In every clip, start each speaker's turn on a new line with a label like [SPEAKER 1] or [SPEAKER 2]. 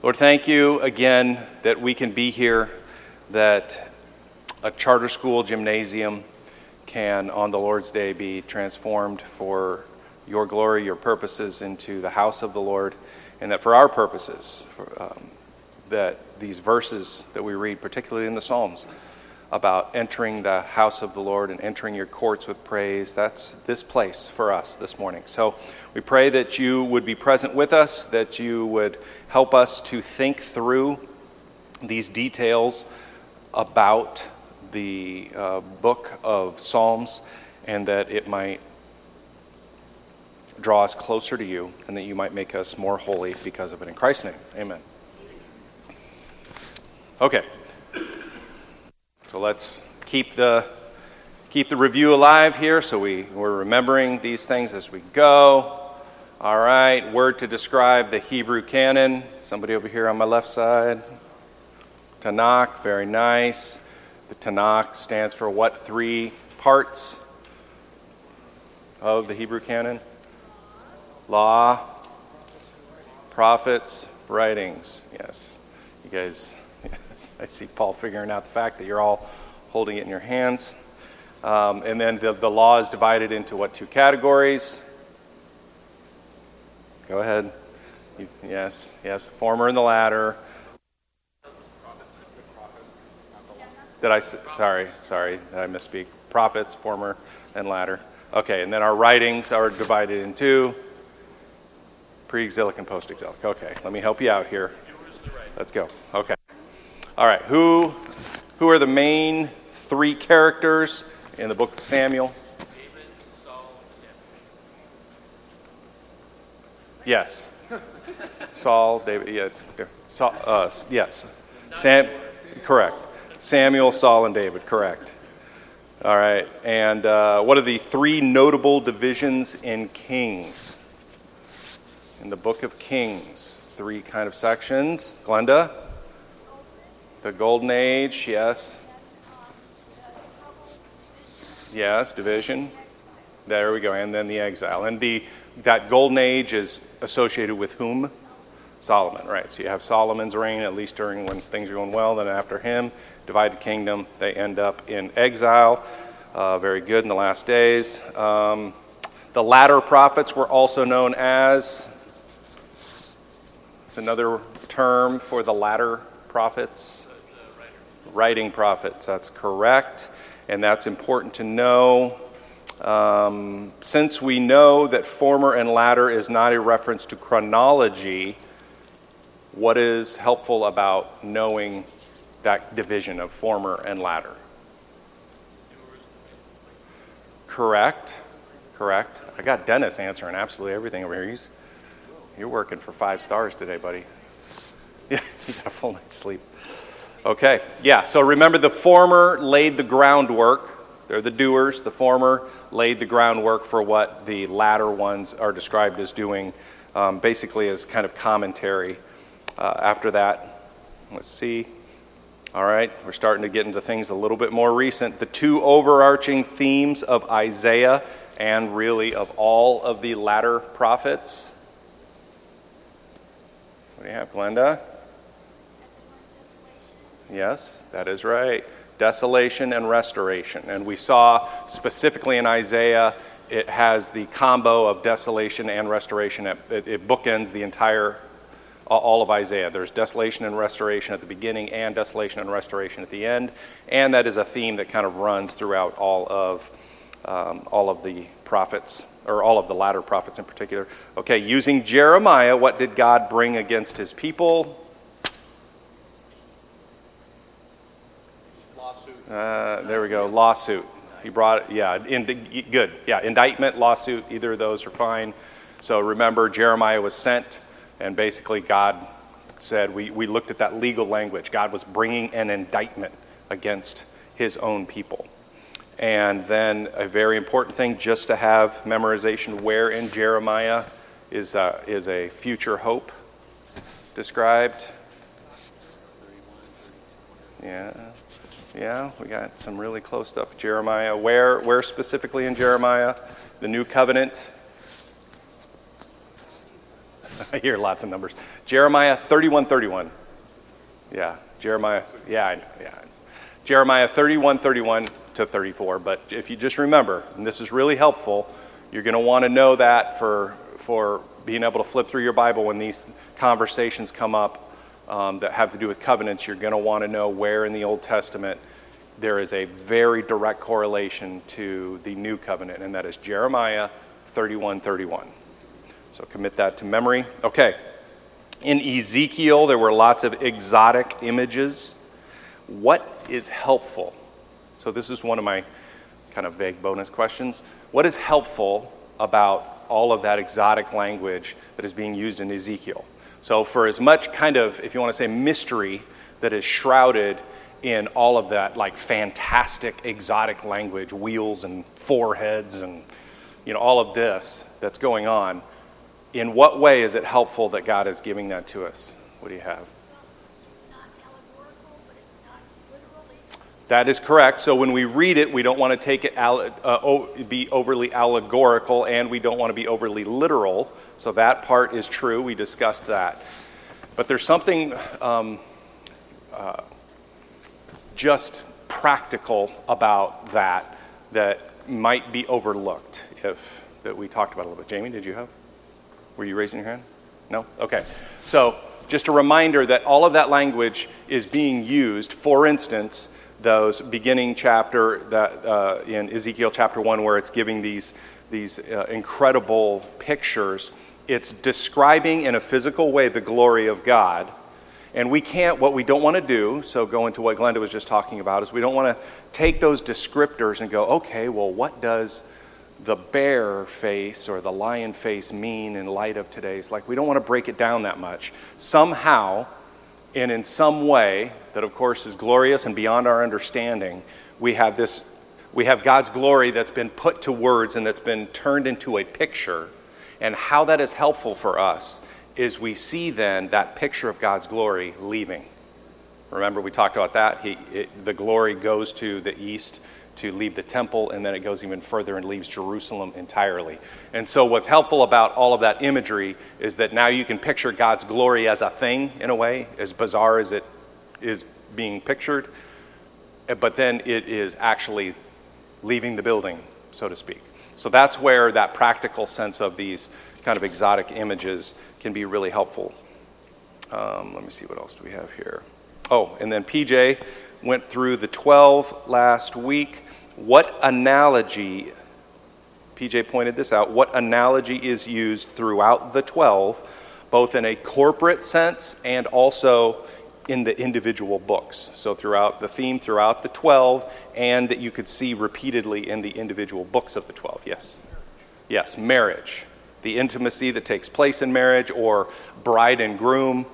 [SPEAKER 1] Lord, thank you again that we can be here, that a charter school gymnasium can, on the Lord's Day, be transformed for your glory, your purposes into the house of the Lord, and that for our purposes, um, that these verses that we read, particularly in the Psalms, about entering the house of the Lord and entering your courts with praise. That's this place for us this morning. So we pray that you would be present with us, that you would help us to think through these details about the uh, book of Psalms, and that it might draw us closer to you, and that you might make us more holy because of it. In Christ's name, amen. Okay. So let's keep the keep the review alive here so we, we're remembering these things as we go. All right, word to describe the Hebrew canon. Somebody over here on my left side. Tanakh, very nice. The Tanakh stands for what three parts of the Hebrew canon? Law, prophets, writings. Yes. You guys I see Paul figuring out the fact that you're all holding it in your hands. Um, and then the, the law is divided into what two categories? Go ahead. You, yes, yes, the former and the latter. Did I, sorry, sorry, I misspeak. Prophets, former and latter. Okay, and then our writings are divided into pre exilic and post exilic. Okay, let me help you out here. Let's go. Okay. All right, who, who are the main three characters in the book of Samuel?
[SPEAKER 2] David, Saul,
[SPEAKER 1] Yes. Saul, David, yeah. Saul, uh, yes. Sam, correct. Samuel, Saul, and David, correct. All right, and uh, what are the three notable divisions in Kings? In the book of Kings, three kind of sections. Glenda? The Golden Age, yes. Yes, division. There we go, and then the exile. And the that Golden Age is associated with whom? Solomon, right? So you have Solomon's reign, at least during when things are going well. Then after him, divided kingdom. They end up in exile. Uh, very good in the last days. Um, the latter prophets were also known as. It's another term for the latter prophets writing prophets. That's correct, and that's important to know. Um, since we know that former and latter is not a reference to chronology, what is helpful about knowing that division of former and latter? Correct. Correct. I got Dennis answering absolutely everything over here. He's, you're working for five stars today, buddy. Yeah, you got a full night's sleep. Okay, yeah, so remember the former laid the groundwork. They're the doers. The former laid the groundwork for what the latter ones are described as doing, um, basically as kind of commentary. Uh, after that, let's see. All right, we're starting to get into things a little bit more recent. The two overarching themes of Isaiah and really of all of the latter prophets. What do you have, Glenda? Yes, that is right. Desolation and restoration. And we saw specifically in Isaiah, it has the combo of desolation and restoration. It, it, bookends the entire, all of Isaiah. There's desolation and restoration at the beginning and desolation and restoration at the end. And that is a theme that kind of runs throughout all of, um, all of the prophets, or all of the latter prophets in particular. Okay, using Jeremiah, what did God bring against his people? Uh, there we go. Lawsuit. He brought it. Yeah, in, good. Yeah, indictment, lawsuit. Either of those are fine. So remember, Jeremiah was sent, and basically God said we, we looked at that legal language. God was bringing an indictment against his own people. And then a very important thing just to have memorization where in Jeremiah is a, is a future hope described. Yeah. Yeah, we got some really close stuff. Jeremiah. Where, where specifically in Jeremiah? The new covenant. I hear lots of numbers. Jeremiah 31 31. Yeah, Jeremiah. Yeah, I know. Yeah. Jeremiah 31 31 to 34. But if you just remember, and this is really helpful, you're going to want to know that for, for being able to flip through your Bible when these conversations come up um, that have to do with covenants. You're going to want to know where in the Old Testament there is a very direct correlation to the new covenant, and that is Jeremiah 31 31. So commit that to memory. Okay. In Ezekiel, there were lots of exotic images. What is helpful? So, this is one of my kind of vague bonus questions. What is helpful about all of that exotic language that is being used in Ezekiel? So, for as much kind of, if you want to say, mystery that is shrouded in all of that, like fantastic exotic language, wheels and foreheads and you know all of this that's going on, in what way is it helpful that God is giving that to us? What do you have? That is correct. So when we read it, we don't want to take it uh, be overly allegorical, and we don't want to be overly literal. So that part is true. We discussed that. But there's something um, uh, just practical about that that might be overlooked if that we talked about a little bit. Jamie, did you have? Were you raising your hand? No? Okay. So, just a reminder that all of that language is being used. For instance, those beginning chapter that uh, in Ezekiel chapter 1 where it's giving these, these uh, incredible pictures, it's describing in a physical way the glory of God. And we can't, what we don't want to do, so go into what Glenda was just talking about, is we don't want to take those descriptors and go, okay, well, what does the bear face or the lion face mean in light of today's? Like, we don't want to break it down that much. Somehow, and in some way, that of course is glorious and beyond our understanding, we have this. We have God's glory that's been put to words and that's been turned into a picture. And how that is helpful for us is we see then that picture of God's glory leaving. Remember, we talked about that. He, it, the glory goes to the east to leave the temple, and then it goes even further and leaves Jerusalem entirely. And so, what's helpful about all of that imagery is that now you can picture God's glory as a thing, in a way, as bizarre as it is being pictured, but then it is actually leaving the building, so to speak. So, that's where that practical sense of these kind of exotic images can be really helpful. Um, let me see, what else do we have here? Oh, and then PJ went through the 12 last week. What analogy, PJ pointed this out, what analogy is used throughout the 12, both in a corporate sense and also in the individual books? So, throughout the theme, throughout the 12, and that you could see repeatedly in the individual books of the 12. Yes? Yes, marriage. The intimacy that takes place in marriage, or bride and groom,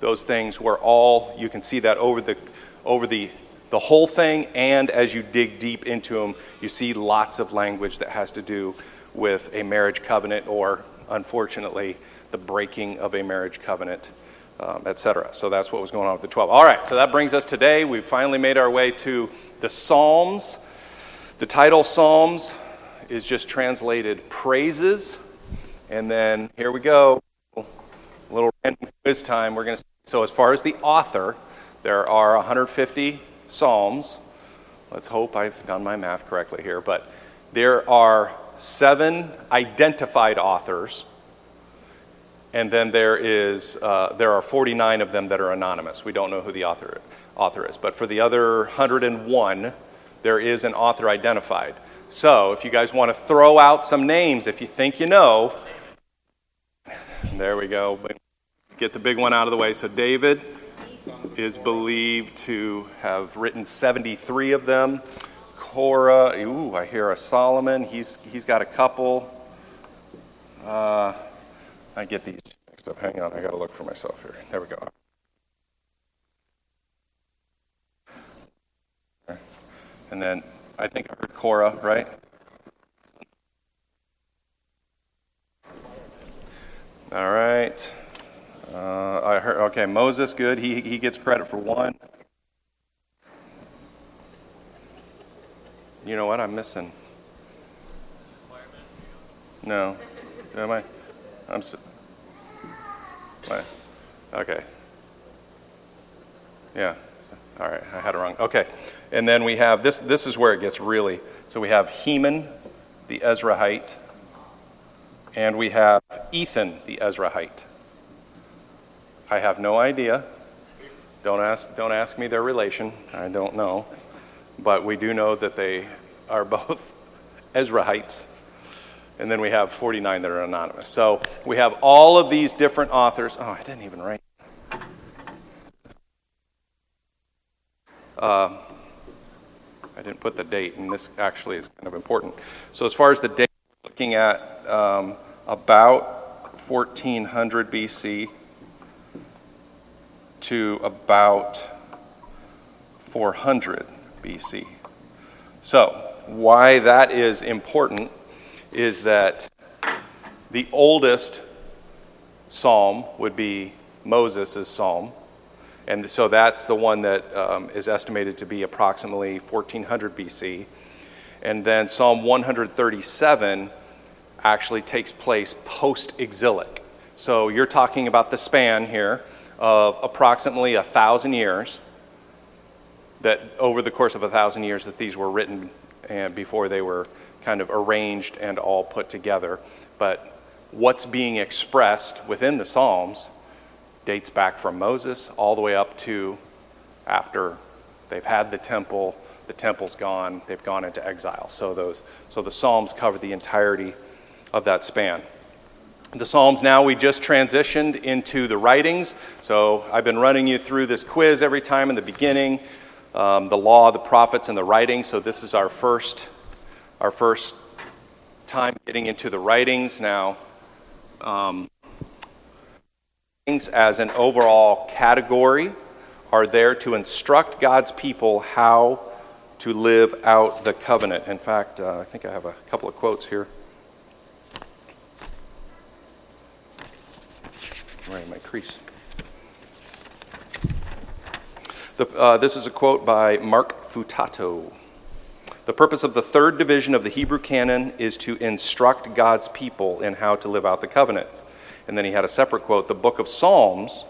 [SPEAKER 1] those things were all, you can see that over the, over the the whole thing, and as you dig deep into them, you see lots of language that has to do with a marriage covenant or, unfortunately, the breaking of a marriage covenant, um, etc. So that's what was going on with the 12. All right, so that brings us today. We've finally made our way to the Psalms. The title Psalms is just translated praises. And then here we go. A little random quiz time. We're going to so as far as the author, there are 150 Psalms. Let's hope I've done my math correctly here, but there are seven identified authors, and then there is uh, there are 49 of them that are anonymous. We don't know who the author author is, but for the other 101, there is an author identified. So if you guys want to throw out some names, if you think you know, there we go. Get the big one out of the way. So David is believed to have written 73 of them. Korah, ooh, I hear a Solomon. He's he's got a couple. Uh, I get these mixed up. Hang on, I got to look for myself here. There we go. And then I think I heard Korah, right? All right. Uh, I heard, okay, Moses, good. He, he gets credit for one. You know what? I'm missing. No. Am I? I'm. So, Okay. Yeah. All right, I had it wrong. Okay. And then we have this this is where it gets really. So we have Heman, the Ezrahite, and we have Ethan, the Ezrahite. I have no idea. Don't ask don't ask me their relation. I don't know. But we do know that they are both Ezrahites. And then we have 49 that are anonymous. So we have all of these different authors. Oh, I didn't even write. Uh, I didn't put the date, and this actually is kind of important. So, as far as the date, looking at um, about 1400 BC to about 400 BC. So, why that is important is that the oldest psalm would be Moses' psalm. And so that's the one that um, is estimated to be approximately 1400 BC. And then Psalm 137 actually takes place post exilic. So you're talking about the span here of approximately a thousand years, that over the course of a thousand years, that these were written and before they were kind of arranged and all put together. But what's being expressed within the Psalms dates back from Moses all the way up to after they've had the temple, the temple's gone, they've gone into exile. So those so the Psalms cover the entirety of that span. The Psalms now we just transitioned into the writings. So I've been running you through this quiz every time in the beginning, um, the law, the prophets, and the writings. So this is our first our first time getting into the writings now. Um, as an overall category are there to instruct God's people how to live out the covenant. In fact, uh, I think I have a couple of quotes here. Right, my crease. The, uh, this is a quote by Mark Futato. The purpose of the third division of the Hebrew canon is to instruct God's people in how to live out the covenant. And then he had a separate quote The book of Psalms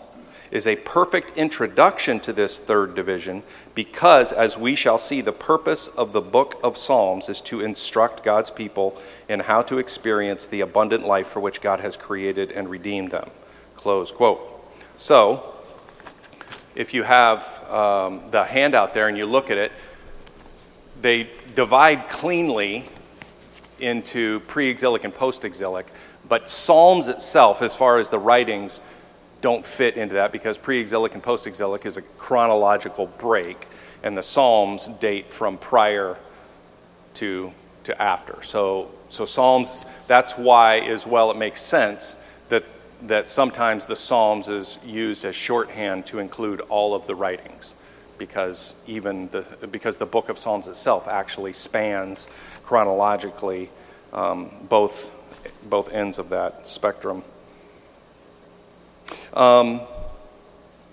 [SPEAKER 1] is a perfect introduction to this third division because, as we shall see, the purpose of the book of Psalms is to instruct God's people in how to experience the abundant life for which God has created and redeemed them. Close quote. So, if you have um, the handout there and you look at it, they divide cleanly into pre exilic and post exilic. But Psalms itself, as far as the writings, don't fit into that because pre exilic and post exilic is a chronological break, and the Psalms date from prior to, to after. So, so Psalms, that's why, as well, it makes sense that, that sometimes the Psalms is used as shorthand to include all of the writings because even the because the book of Psalms itself actually spans chronologically um, both both ends of that spectrum. Um,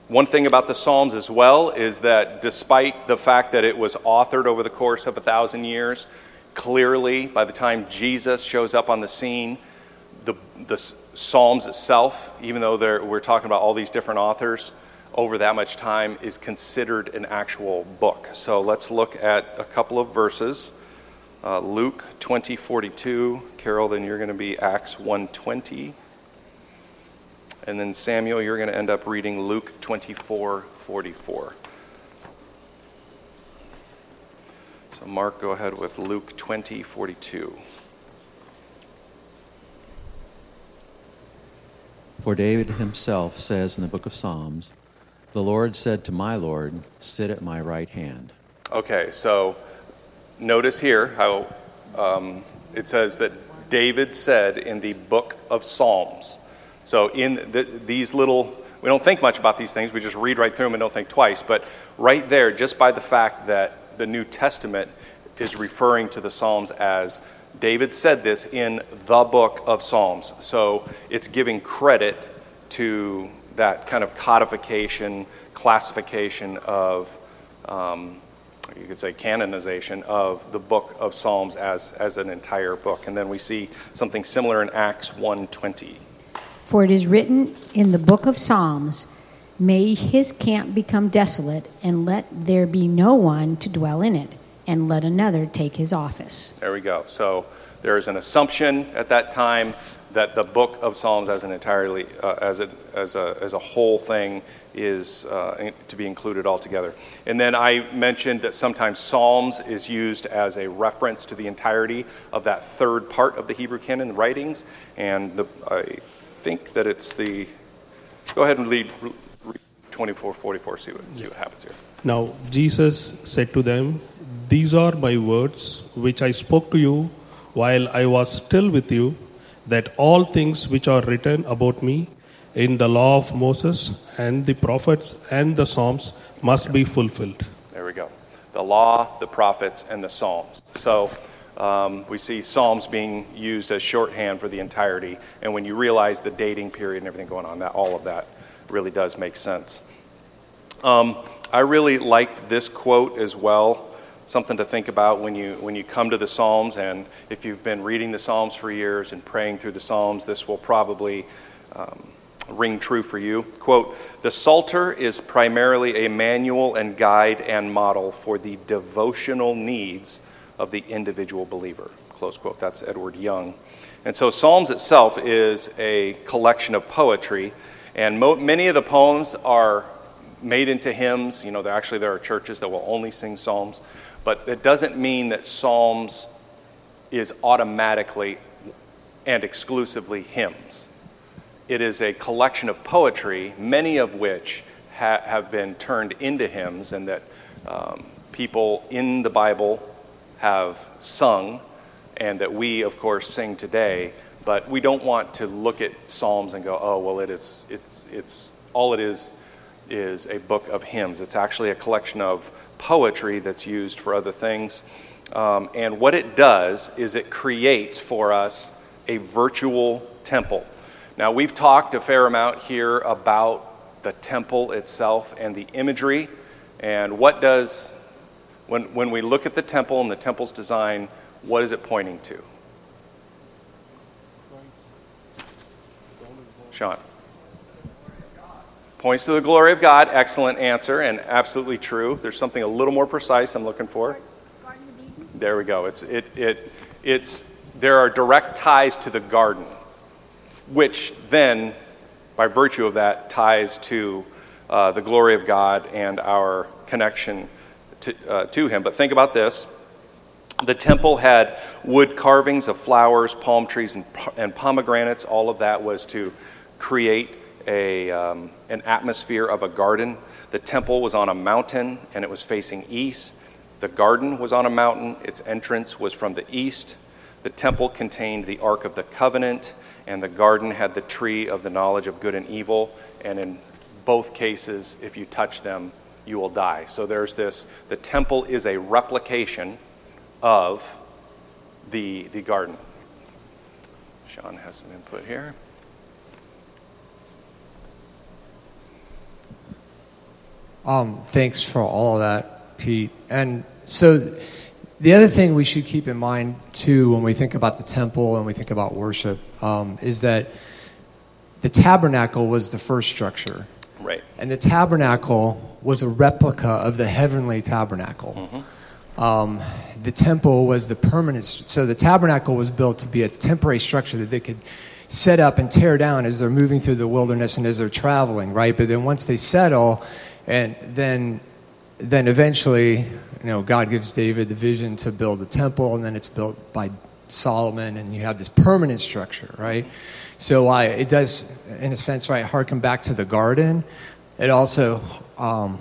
[SPEAKER 1] one thing about the Psalms as well is that despite the fact that it was authored over the course of a thousand years, clearly by the time Jesus shows up on the scene, the, the Psalms itself, even though we're talking about all these different authors over that much time, is considered an actual book. So let's look at a couple of verses. Uh, Luke 20, 42. Carol, then you're going to be Acts 120. And then Samuel, you're going to end up reading Luke 24, 44. So, Mark, go ahead with Luke 20, 42.
[SPEAKER 2] For David himself says in the book of Psalms, The Lord said to my Lord, Sit at my right hand.
[SPEAKER 1] Okay, so notice here how um, it says that David said in the book of Psalms. So, in the, these little, we don't think much about these things, we just read right through them and don't think twice. But right there, just by the fact that the New Testament is referring to the Psalms as David said this in the book of Psalms. So, it's giving credit to that kind of codification, classification of. Um, you could say canonization of the book of Psalms as, as an entire book. And then we see something similar in Acts 1:20.
[SPEAKER 3] For it is written in the book of Psalms, May his camp become desolate, and let there be no one to dwell in it, and let another take his office.
[SPEAKER 1] There we go. So there is an assumption at that time that the book of Psalms as an entirely, uh, as, a, as, a, as a whole thing, is uh, to be included altogether. And then I mentioned that sometimes Psalms is used as a reference to the entirety of that third part of the Hebrew canon writings. And the, I think that it's the. Go ahead and read, read 24, 44, see what, see what happens here.
[SPEAKER 4] Now Jesus said to them, These are my words which I spoke to you while I was still with you, that all things which are written about me in the law of Moses and the prophets and the Psalms must be fulfilled.
[SPEAKER 1] There we go. The law, the prophets, and the Psalms. So um, we see Psalms being used as shorthand for the entirety. And when you realize the dating period and everything going on, that all of that really does make sense. Um, I really liked this quote as well. Something to think about when you when you come to the Psalms, and if you've been reading the Psalms for years and praying through the Psalms, this will probably um, ring true for you. Quote: The Psalter is primarily a manual and guide and model for the devotional needs of the individual believer. Close quote. That's Edward Young. And so, Psalms itself is a collection of poetry, and mo- many of the poems are made into hymns. You know, there, actually, there are churches that will only sing Psalms, but it doesn't mean that Psalms is automatically and exclusively hymns. It is a collection of poetry, many of which ha- have been turned into hymns, and that um, people in the Bible have sung, and that we, of course, sing today. But we don't want to look at Psalms and go, oh, well, it is, it's, it's, all it is is a book of hymns. It's actually a collection of poetry that's used for other things. Um, and what it does is it creates for us a virtual temple. Now, we've talked a fair amount here about the temple itself and the imagery. And what does, when, when we look at the temple and the temple's design, what is it pointing to? Sean points to the glory of God. Excellent answer and absolutely true. There's something a little more precise I'm looking for. There we go. It's, it, it, it's, there are direct ties to the garden, which then, by virtue of that, ties to uh, the glory of God and our connection to, uh, to Him. But think about this. The temple had wood carvings of flowers, palm trees, and, and pomegranates. All of that was to create a, um, an atmosphere of a garden. The temple was on a mountain and it was facing east. The garden was on a mountain, its entrance was from the east. The temple contained the Ark of the Covenant, and the garden had the tree of the knowledge of good and evil. And in both cases, if you touch them, you will die. So there's this the temple is a replication of the, the garden. Sean has some input here.
[SPEAKER 5] Um, thanks for all of that, Pete. And so, the other thing we should keep in mind too when we think about the temple and we think about worship um, is that the tabernacle was the first structure.
[SPEAKER 1] Right.
[SPEAKER 5] And the tabernacle was a replica of the heavenly tabernacle. Mm-hmm. Um, the temple was the permanent. So the tabernacle was built to be a temporary structure that they could set up and tear down as they're moving through the wilderness and as they're traveling, right? But then once they settle, and then then eventually, you know, God gives David the vision to build the temple, and then it's built by Solomon, and you have this permanent structure, right? So I, it does, in a sense, right, harken back to the garden. It also um,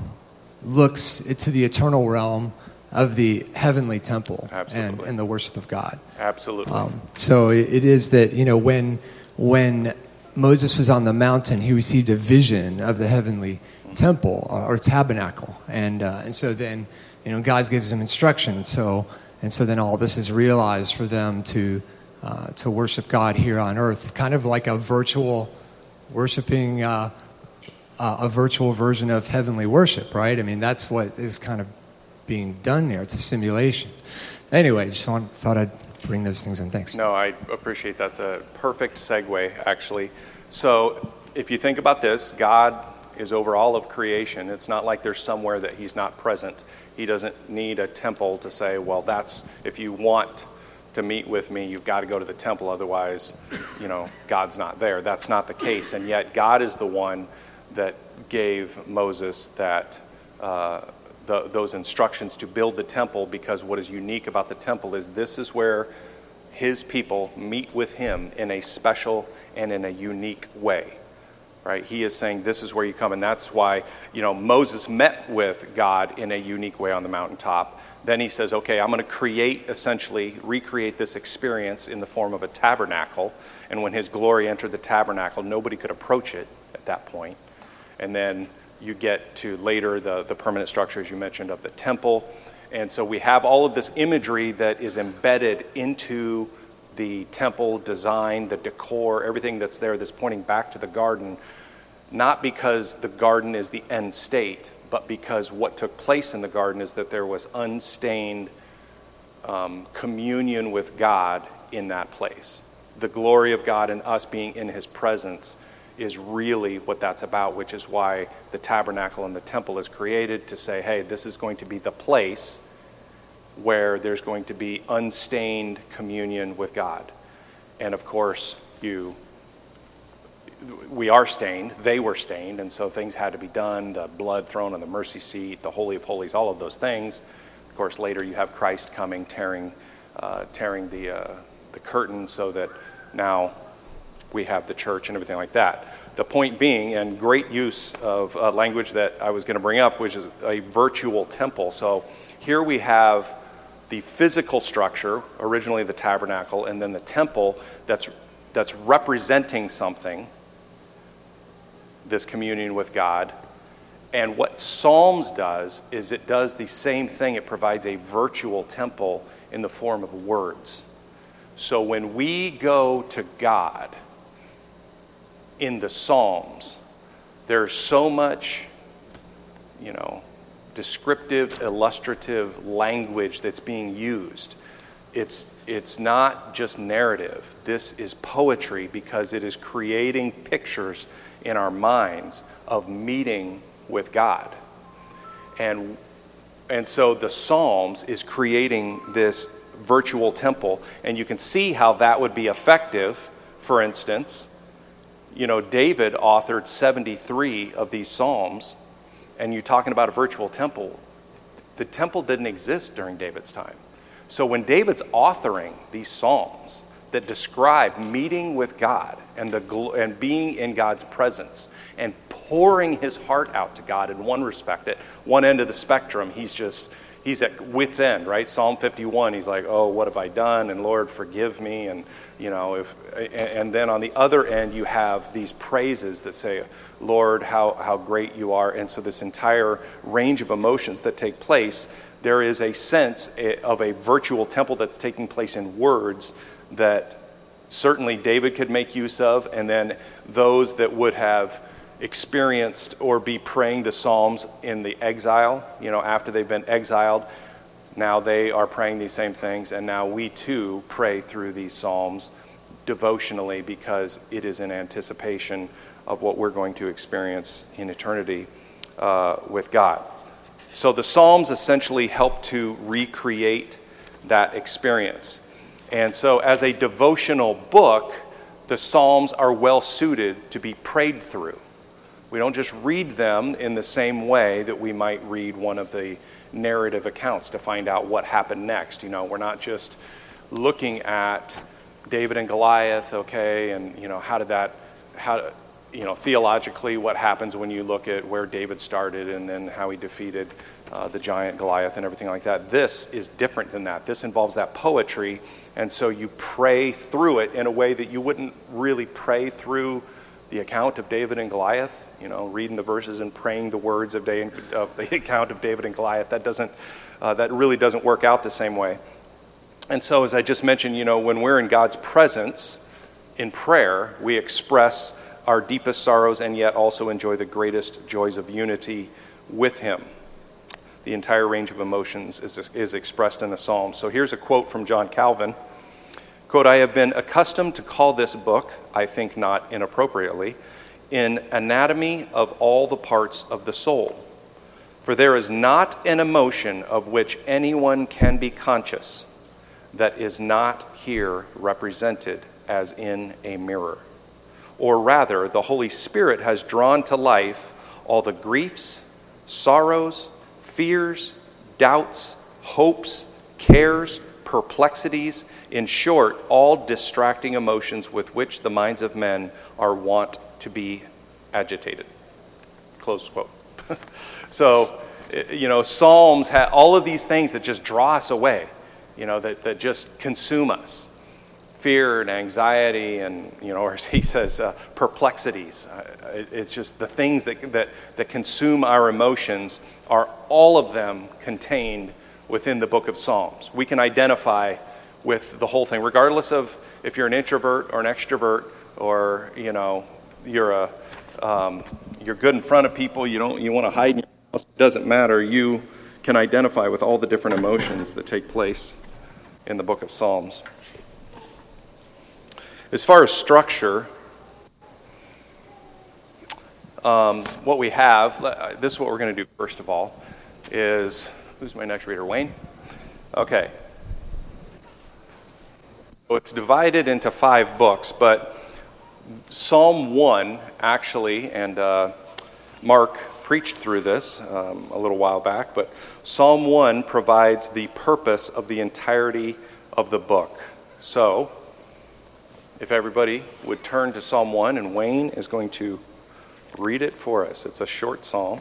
[SPEAKER 5] looks to the eternal realm of the heavenly temple and, and, the worship of God.
[SPEAKER 1] Absolutely. Um,
[SPEAKER 5] so it, it is that you know when when Moses was on the mountain, he received a vision of the heavenly temple or, or tabernacle. And, uh, and so then, you know, God gives them instruction. And so, and so then all this is realized for them to, uh, to worship God here on earth, kind of like a virtual worshiping, uh, uh, a virtual version of heavenly worship, right? I mean, that's what is kind of being done there. It's a simulation. Anyway, just want, thought I'd bring those things in. Thanks.
[SPEAKER 1] No, I appreciate that's a perfect segue, actually. So if you think about this, God is over all of creation. It's not like there's somewhere that he's not present. He doesn't need a temple to say, well, that's if you want to meet with me, you've got to go to the temple, otherwise, you know, God's not there. That's not the case. And yet, God is the one that gave Moses that. Uh, the, those instructions to build the temple because what is unique about the temple is this is where his people meet with him in a special and in a unique way right? He is saying this is where you come and that's why you know moses met with god in a unique way on the mountaintop. Then he says okay i'm going to create essentially recreate this experience in the form of a tabernacle and when his glory entered the tabernacle nobody could approach it at that point. And then you get to later the, the permanent structures you mentioned of the temple. And so we have all of this imagery that is embedded into the temple design, the decor, everything that's there that's pointing back to the garden, not because the garden is the end state, but because what took place in the garden is that there was unstained um, communion with God in that place. The glory of God and us being in his presence is really what that's about, which is why the tabernacle and the temple is created to say, hey, this is going to be the place where there's going to be unstained communion with God. And of course, you we are stained, they were stained, and so things had to be done, the blood thrown on the mercy seat, the holy of holies, all of those things. Of course, later you have Christ coming, tearing, uh, tearing the, uh, the curtain so that now we have the church and everything like that. The point being, and great use of uh, language that I was going to bring up, which is a virtual temple. So here we have the physical structure, originally the tabernacle, and then the temple that's, that's representing something, this communion with God. And what Psalms does is it does the same thing, it provides a virtual temple in the form of words. So when we go to God, in the Psalms, there's so much, you know, descriptive, illustrative language that's being used. It's, it's not just narrative. This is poetry because it is creating pictures in our minds of meeting with God. And, and so the Psalms is creating this virtual temple, and you can see how that would be effective, for instance, you know, David authored 73 of these Psalms, and you're talking about a virtual temple. The temple didn't exist during David's time. So when David's authoring these Psalms that describe meeting with God and, the, and being in God's presence and pouring his heart out to God in one respect, at one end of the spectrum, he's just he's at wit's end, right? Psalm 51, he's like, "Oh, what have I done?" and Lord, forgive me, and you know, if and then on the other end you have these praises that say, "Lord, how how great you are," and so this entire range of emotions that take place, there is a sense eh, of a virtual temple that's taking place in words that certainly David could make use of, and then those that would have experienced or be praying the Psalms in the exile, you know, after they've been exiled. Now they are praying these same things, and now we too pray through these Psalms devotionally because it is in anticipation of what we're going to experience in eternity uh, with God. So the Psalms essentially help to recreate that experience. And so, as a devotional book, the Psalms are well suited to be prayed through. We don't just read them in the same way that we might read one of the narrative accounts to find out what happened next. You know, we're not just looking at David and Goliath, okay, and you know, how did that how you know, theologically, what happens when you look at where David started and then how he defeated uh, the giant Goliath and everything like that. This is different than that. This involves that poetry, and so you pray through it in a way that you wouldn't really pray through the account of David and Goliath, you know, reading the verses and praying the words of, day, of the account of David and Goliath, that doesn't, uh, that really doesn't work out the same way. And so, as I just mentioned, you know, when we're in God's presence in prayer, we express our deepest sorrows and yet also enjoy the greatest joys of unity with Him. The entire range of emotions is, is expressed in the Psalms. So, here's a quote from John Calvin. Quote, I have been accustomed to call this book, I think not inappropriately, in anatomy of all the parts of the soul. For there is not an emotion of which anyone can be conscious that is not here represented as in a mirror. Or rather, the Holy Spirit has drawn to life all the griefs, sorrows, fears, doubts, hopes, cares, perplexities, in short, all distracting emotions with which the minds of men are wont to be agitated. Close quote. so, you know, Psalms have all of these things that just draw us away, you know, that, that just consume us. Fear and anxiety, and, you know, or as he says, uh, perplexities. Uh, it, it's just the things that, that, that consume our emotions are all of them contained within the book of Psalms. We can identify with the whole thing, regardless of if you're an introvert or an extrovert, or, you know, you're a um, you're good in front of people, you don't you want to hide in your house, it doesn't matter. You can identify with all the different emotions that take place in the book of Psalms. As far as structure, um, what we have, this is what we're going to do first of all, is who's my next reader? Wayne? Okay. So it's divided into five books, but Psalm 1, actually, and uh, Mark preached through this um, a little while back, but Psalm 1 provides the purpose of the entirety of the book. So, if everybody would turn to Psalm 1, and Wayne is going to read it for us. It's a short psalm,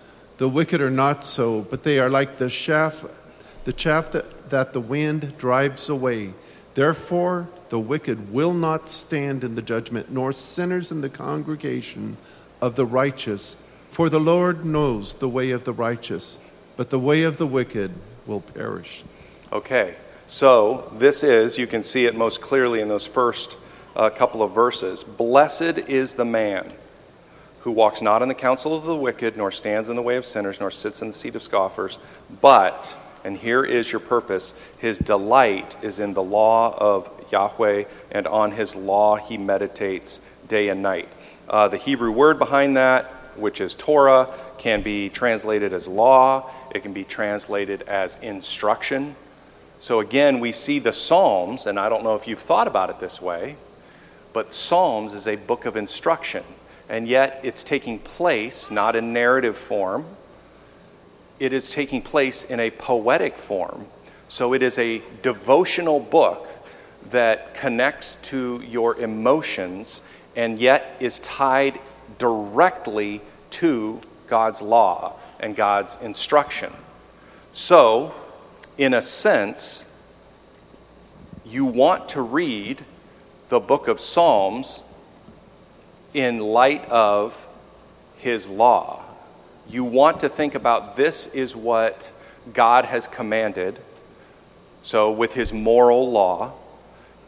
[SPEAKER 6] The wicked are not so, but they are like the chaff, the chaff that that the wind drives away. Therefore, the wicked will not stand in the judgment, nor sinners in the congregation of the righteous. For the Lord knows the way of the righteous, but the way of the wicked will perish.
[SPEAKER 1] Okay, so this is, you can see it most clearly in those first uh, couple of verses. Blessed is the man who walks not in the counsel of the wicked, nor stands in the way of sinners, nor sits in the seat of scoffers, but and here is your purpose. His delight is in the law of Yahweh, and on his law he meditates day and night. Uh, the Hebrew word behind that, which is Torah, can be translated as law, it can be translated as instruction. So again, we see the Psalms, and I don't know if you've thought about it this way, but Psalms is a book of instruction. And yet it's taking place not in narrative form, it is taking place in a poetic form. So it is a devotional book that connects to your emotions and yet is tied directly to God's law and God's instruction. So, in a sense, you want to read the book of Psalms in light of his law you want to think about this is what God has commanded. So, with his moral law,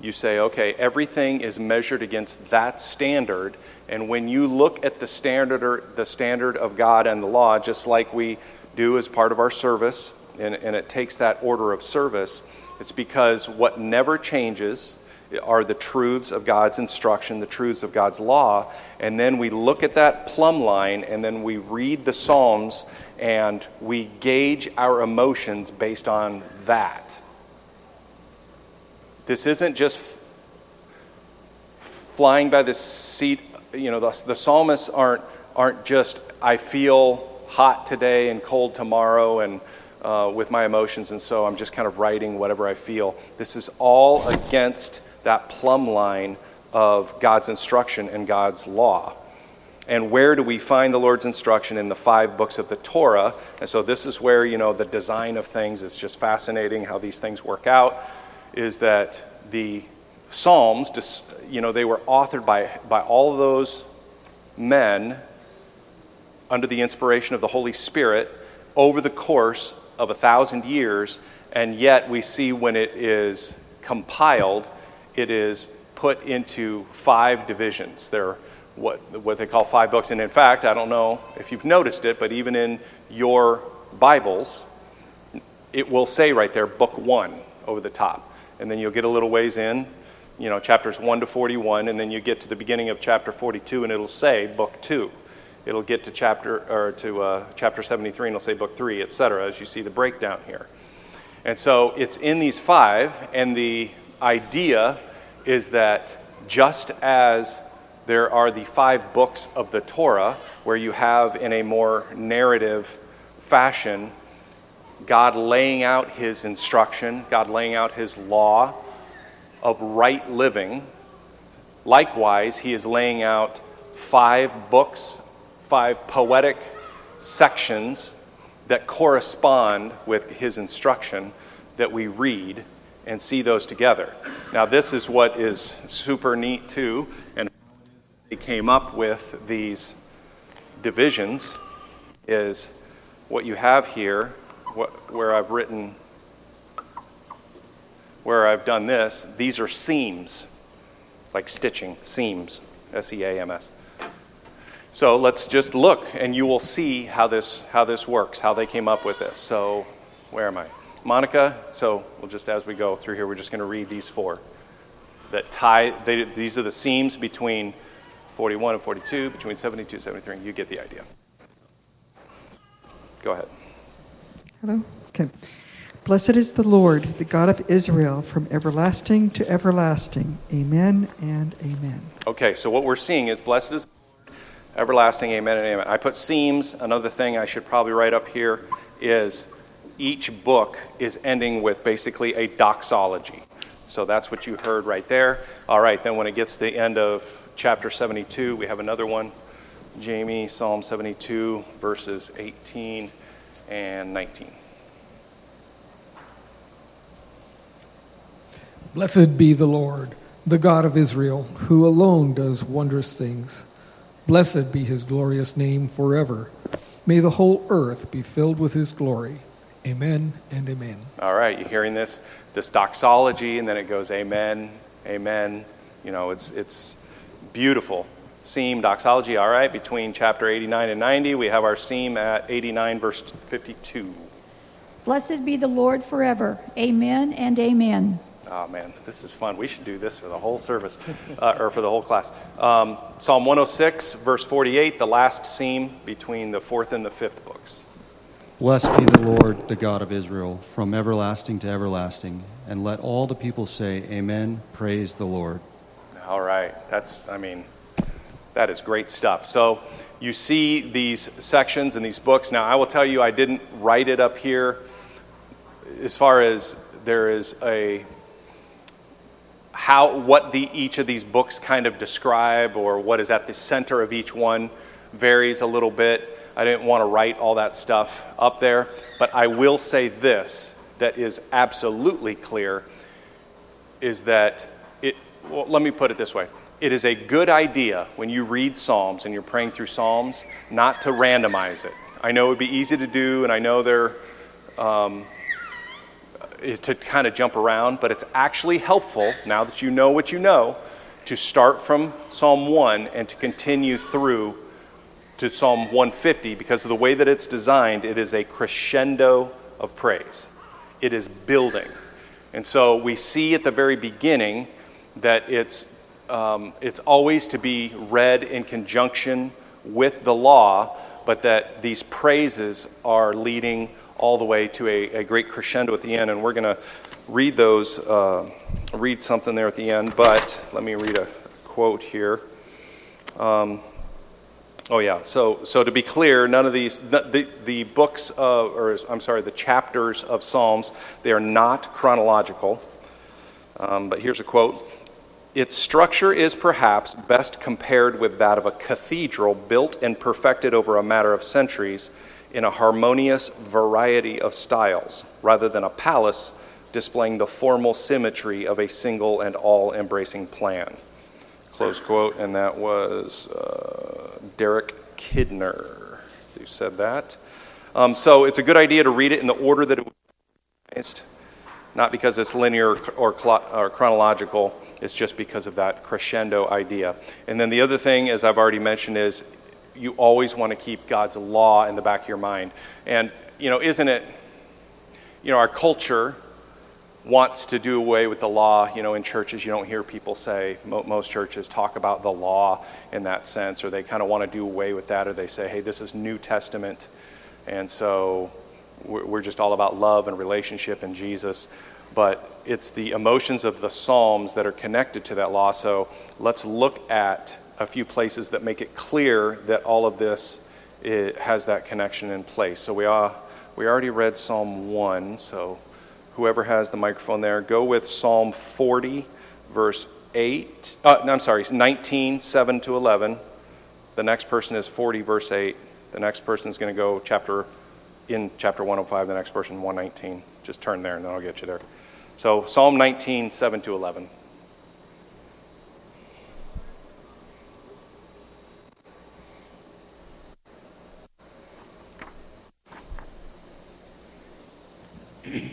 [SPEAKER 1] you say, okay, everything is measured against that standard. And when you look at the standard, or the standard of God and the law, just like we do as part of our service, and, and it takes that order of service, it's because what never changes are the truths of God's instruction, the truths of God's law. And then we look at that plumb line and then we read the Psalms and we gauge our emotions based on that. This isn't just flying by the seat. You know, the, the psalmists aren't, aren't just, I feel hot today and cold tomorrow and uh, with my emotions, and so I'm just kind of writing whatever I feel. This is all against that plumb line of God's instruction and God's law. And where do we find the Lord's instruction in the five books of the Torah? And so this is where, you know, the design of things is just fascinating how these things work out is that the Psalms, you know, they were authored by, by all those men under the inspiration of the Holy Spirit over the course of a thousand years, and yet we see when it is compiled, it is put into five divisions. There are what, what they call five books. And in fact, I don't know if you've noticed it, but even in your Bibles, it will say right there, book one over the top. And then you'll get a little ways in, you know, chapters 1 to 41, and then you get to the beginning of chapter 42, and it'll say book two. It'll get to chapter or to uh, chapter 73, and it'll say book three, etc. As you see the breakdown here, and so it's in these five, and the idea is that just as there are the five books of the Torah, where you have in a more narrative fashion God laying out his instruction, God laying out his law of right living. Likewise, he is laying out five books, five poetic sections that correspond with his instruction that we read and see those together. Now, this is what is super neat, too, and they came up with these divisions is what you have here, what, where I've written, where I've done this, these are seams, like stitching, seams, S E A M S. So let's just look, and you will see how this, how this works, how they came up with this. So, where am I? Monica, so we'll just, as we go through here, we're just going to read these four that tie, they, these are the seams between 41 and 42, between 72 and 73. You get the idea. Go ahead.
[SPEAKER 7] Hello? Okay. Blessed is the Lord, the God of Israel, from everlasting to everlasting. Amen and amen.
[SPEAKER 1] Okay, so what we're seeing is blessed is everlasting, amen and amen. I put seams. Another thing I should probably write up here is each book is ending with basically a doxology. So that's what you heard right there. All right, then when it gets to the end of chapter 72, we have another one. Jamie, Psalm 72, verses 18 and 19.
[SPEAKER 8] Blessed be the Lord, the God of Israel, who alone does wondrous things. Blessed be his glorious name forever. May the whole earth be filled with his glory. Amen and amen.
[SPEAKER 1] All right, you're hearing this this doxology, and then it goes amen, amen. You know, it's it's beautiful. Seam doxology. All right, between chapter 89 and 90, we have our seam at 89 verse 52.
[SPEAKER 9] Blessed be the Lord forever. Amen and amen.
[SPEAKER 1] Oh man, this is fun. We should do this for the whole service, uh, or for the whole class. Um, Psalm 106, verse 48, the last seam between the fourth and the fifth books.
[SPEAKER 10] Blessed be the Lord, the God of Israel, from everlasting to everlasting. And let all the people say, Amen. Praise the Lord.
[SPEAKER 1] All right. That's, I mean, that is great stuff. So you see these sections in these books. Now, I will tell you, I didn't write it up here as far as there is a how what the each of these books kind of describe or what is at the center of each one varies a little bit I didn't want to write all that stuff up there, but I will say this that is absolutely clear is that it, well, let me put it this way. It is a good idea when you read Psalms and you're praying through Psalms not to randomize it. I know it would be easy to do, and I know they're um, to kind of jump around, but it's actually helpful now that you know what you know to start from Psalm 1 and to continue through to Psalm 150 because of the way that it's designed, it is a crescendo of praise. It is building. And so we see at the very beginning that it's, um, it's always to be read in conjunction with the law, but that these praises are leading all the way to a, a great crescendo at the end. And we're going to read those, uh, read something there at the end, but let me read a quote here. Um, Oh yeah. So so to be clear, none of these the the books of, or I'm sorry, the chapters of Psalms they are not chronological. Um, but here's a quote. Its structure is perhaps best compared with that of a cathedral built and perfected over a matter of centuries in a harmonious variety of styles, rather than a palace displaying the formal symmetry of a single and all embracing plan. Close quote, and that was uh, Derek Kidner. who said that. Um, so it's a good idea to read it in the order that it was organized, not because it's linear or, or chronological, it's just because of that crescendo idea. And then the other thing, as I've already mentioned, is you always want to keep God's law in the back of your mind. And, you know, isn't it, you know, our culture wants to do away with the law. You know, in churches, you don't hear people say, most churches talk about the law in that sense, or they kind of want to do away with that, or they say, hey, this is New Testament. And so we're just all about love and relationship and Jesus. But it's the emotions of the Psalms that are connected to that law. So let's look at a few places that make it clear that all of this has that connection in place. So we, are, we already read Psalm 1. So whoever has the microphone there, go with Psalm 40, verse 8. Uh, no, I'm sorry, 19, 7 to 11. The next person is 40, verse 8. The next person is going to go chapter in chapter 105. The next person 119. Just turn there, and then I'll get you there. So Psalm 19, 7 to 11.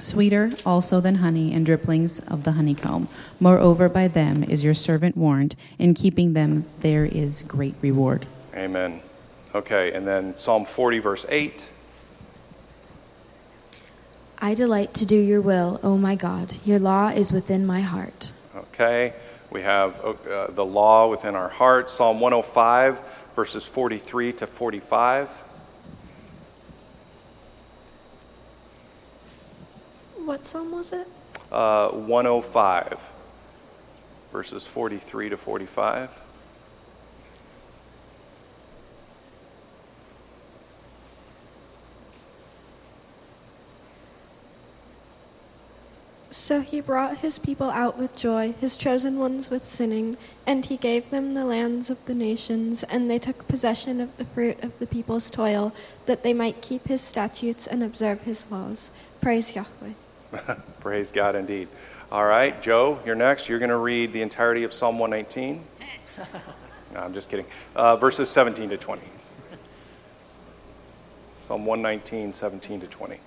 [SPEAKER 11] Sweeter also than honey and dripplings of the honeycomb. Moreover, by them is your servant warned. In keeping them, there is great reward.
[SPEAKER 1] Amen. Okay, and then Psalm 40, verse 8.
[SPEAKER 12] I delight to do your will, O my God. Your law is within my heart.
[SPEAKER 1] Okay, we have uh, the law within our heart. Psalm 105, verses 43 to 45.
[SPEAKER 12] What psalm was it?
[SPEAKER 1] Uh, 105, verses 43 to 45.
[SPEAKER 12] So he brought his people out with joy, his chosen ones with sinning, and he gave them the lands of the nations, and they took possession of the fruit of the people's toil, that they might keep his statutes and observe his laws. Praise Yahweh.
[SPEAKER 1] Praise God indeed. All right, Joe, you're next. You're going to read the entirety of Psalm 119. no, I'm just kidding. Uh, verses 17 to 20. Psalm 119, 17 to 20.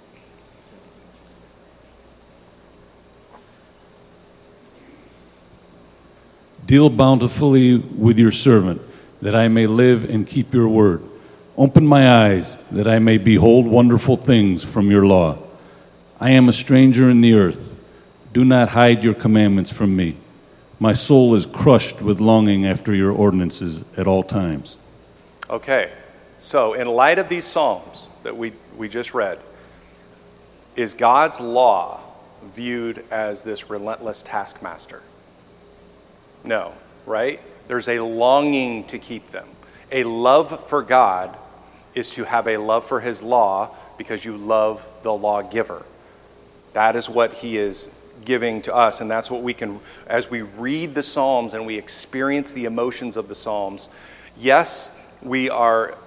[SPEAKER 13] Deal bountifully with your servant, that I may live and keep your word. Open my eyes, that I may behold wonderful things from your law. I am a stranger in the earth. Do not hide your commandments from me. My soul is crushed with longing after your ordinances at all times.
[SPEAKER 1] Okay, so in light of these Psalms that we, we just read, is God's law viewed as this relentless taskmaster? No, right? There's a longing to keep them. A love for God is to have a love for his law because you love the lawgiver. That is what he is giving to us. And that's what we can, as we read the Psalms and we experience the emotions of the Psalms, yes, we are,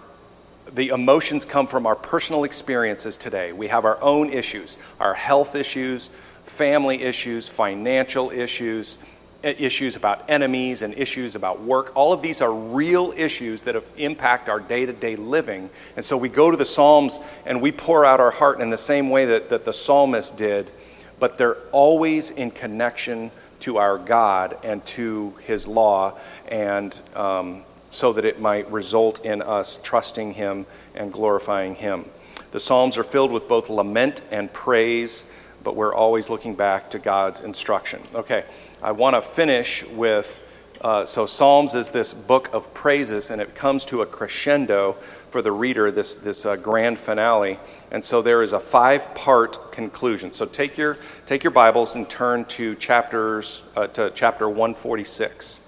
[SPEAKER 1] the emotions come from our personal experiences today. We have our own issues, our health issues, family issues, financial issues, issues about enemies and issues about work. All of these are real issues that impact our day to day living. And so we go to the Psalms and we pour out our heart in the same way that, that the psalmist did, but they're always in connection to our God and to His law, and um, so that it might result in us trusting Him and glorifying Him. The Psalms are filled with both lament and praise, but we're always looking back to God's instruction. Okay. I want to finish with uh, so Psalms is this book of praises, and it comes to a crescendo for the reader, this, this uh, grand finale. And so there is a five part conclusion. So take your, take your Bibles and turn to, chapters, uh, to chapter 146.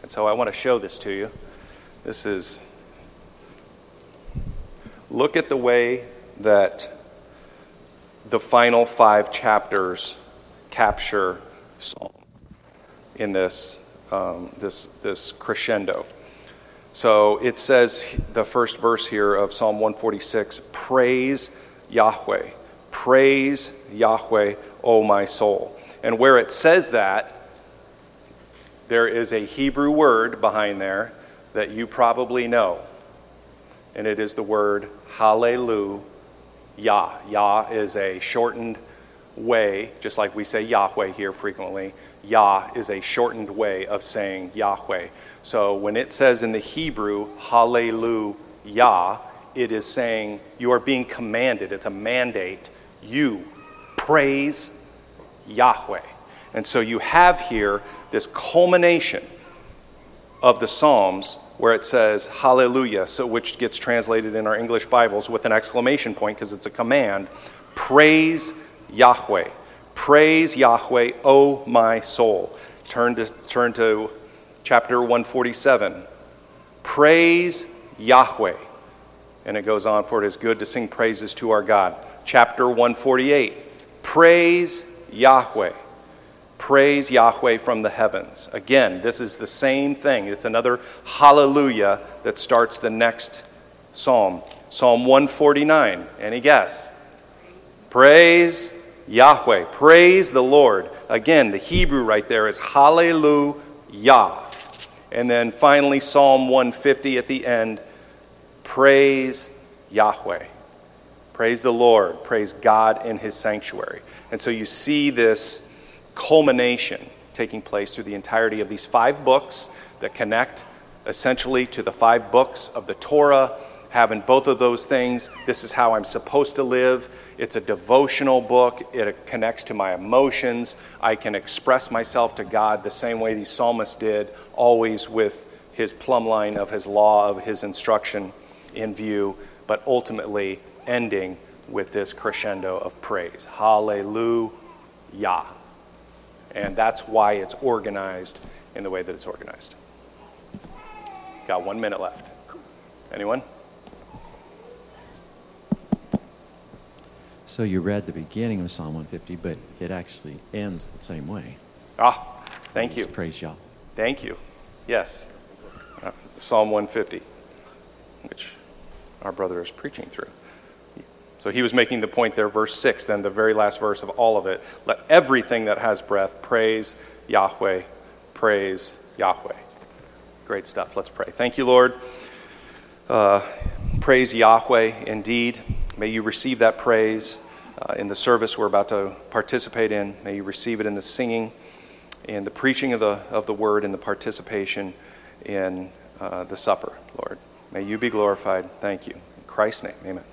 [SPEAKER 1] And so I want to show this to you. This is, look at the way that the final five chapters capture Psalm in this, um, this, this crescendo. So it says, the first verse here of Psalm 146 Praise Yahweh. Praise Yahweh, O my soul. And where it says that, there is a Hebrew word behind there that you probably know. And it is the word hallelujah. Yah Yah is a shortened way, just like we say Yahweh here frequently. Yah is a shortened way of saying Yahweh. So when it says in the Hebrew, hallelujah, it is saying you are being commanded. It's a mandate. You praise Yahweh. And so you have here this culmination of the Psalms where it says hallelujah, so which gets translated in our English Bibles with an exclamation point because it's a command. Praise Yahweh. Praise Yahweh, O my soul. Turn to, turn to chapter 147. Praise Yahweh. And it goes on, for it is good to sing praises to our God. Chapter 148. Praise Yahweh. Praise Yahweh from the heavens. Again, this is the same thing. It's another hallelujah that starts the next psalm. Psalm 149. Any guess? Praise Yahweh. Praise the Lord. Again, the Hebrew right there is hallelujah. And then finally, Psalm 150 at the end. Praise Yahweh. Praise the Lord. Praise God in his sanctuary. And so you see this culmination taking place through the entirety of these five books that connect essentially to the five books of the Torah. Having both of those things, this is how I'm supposed to live. It's a devotional book. It connects to my emotions. I can express myself to God the same way these psalmists did, always with his plumb line of his law, of his instruction in view, but ultimately ending with this crescendo of praise. Hallelujah. And that's why it's organized in the way that it's organized. Got one minute left. Anyone?
[SPEAKER 2] So you read the beginning of Psalm 150, but it actually ends the same way.
[SPEAKER 1] Ah, thank you.
[SPEAKER 2] Praise Yah.
[SPEAKER 1] Thank you. Yes. Uh, Psalm 150, which our brother is preaching through. So he was making the point there, verse 6, then the very last verse of all of it. Let everything that has breath praise Yahweh, praise Yahweh. Great stuff. Let's pray. Thank you, Lord. Uh, praise Yahweh indeed. May you receive that praise uh, in the service we're about to participate in. May you receive it in the singing, in the preaching of the, of the word, and the participation in uh, the supper, Lord. May you be glorified. Thank you. In Christ's name, amen.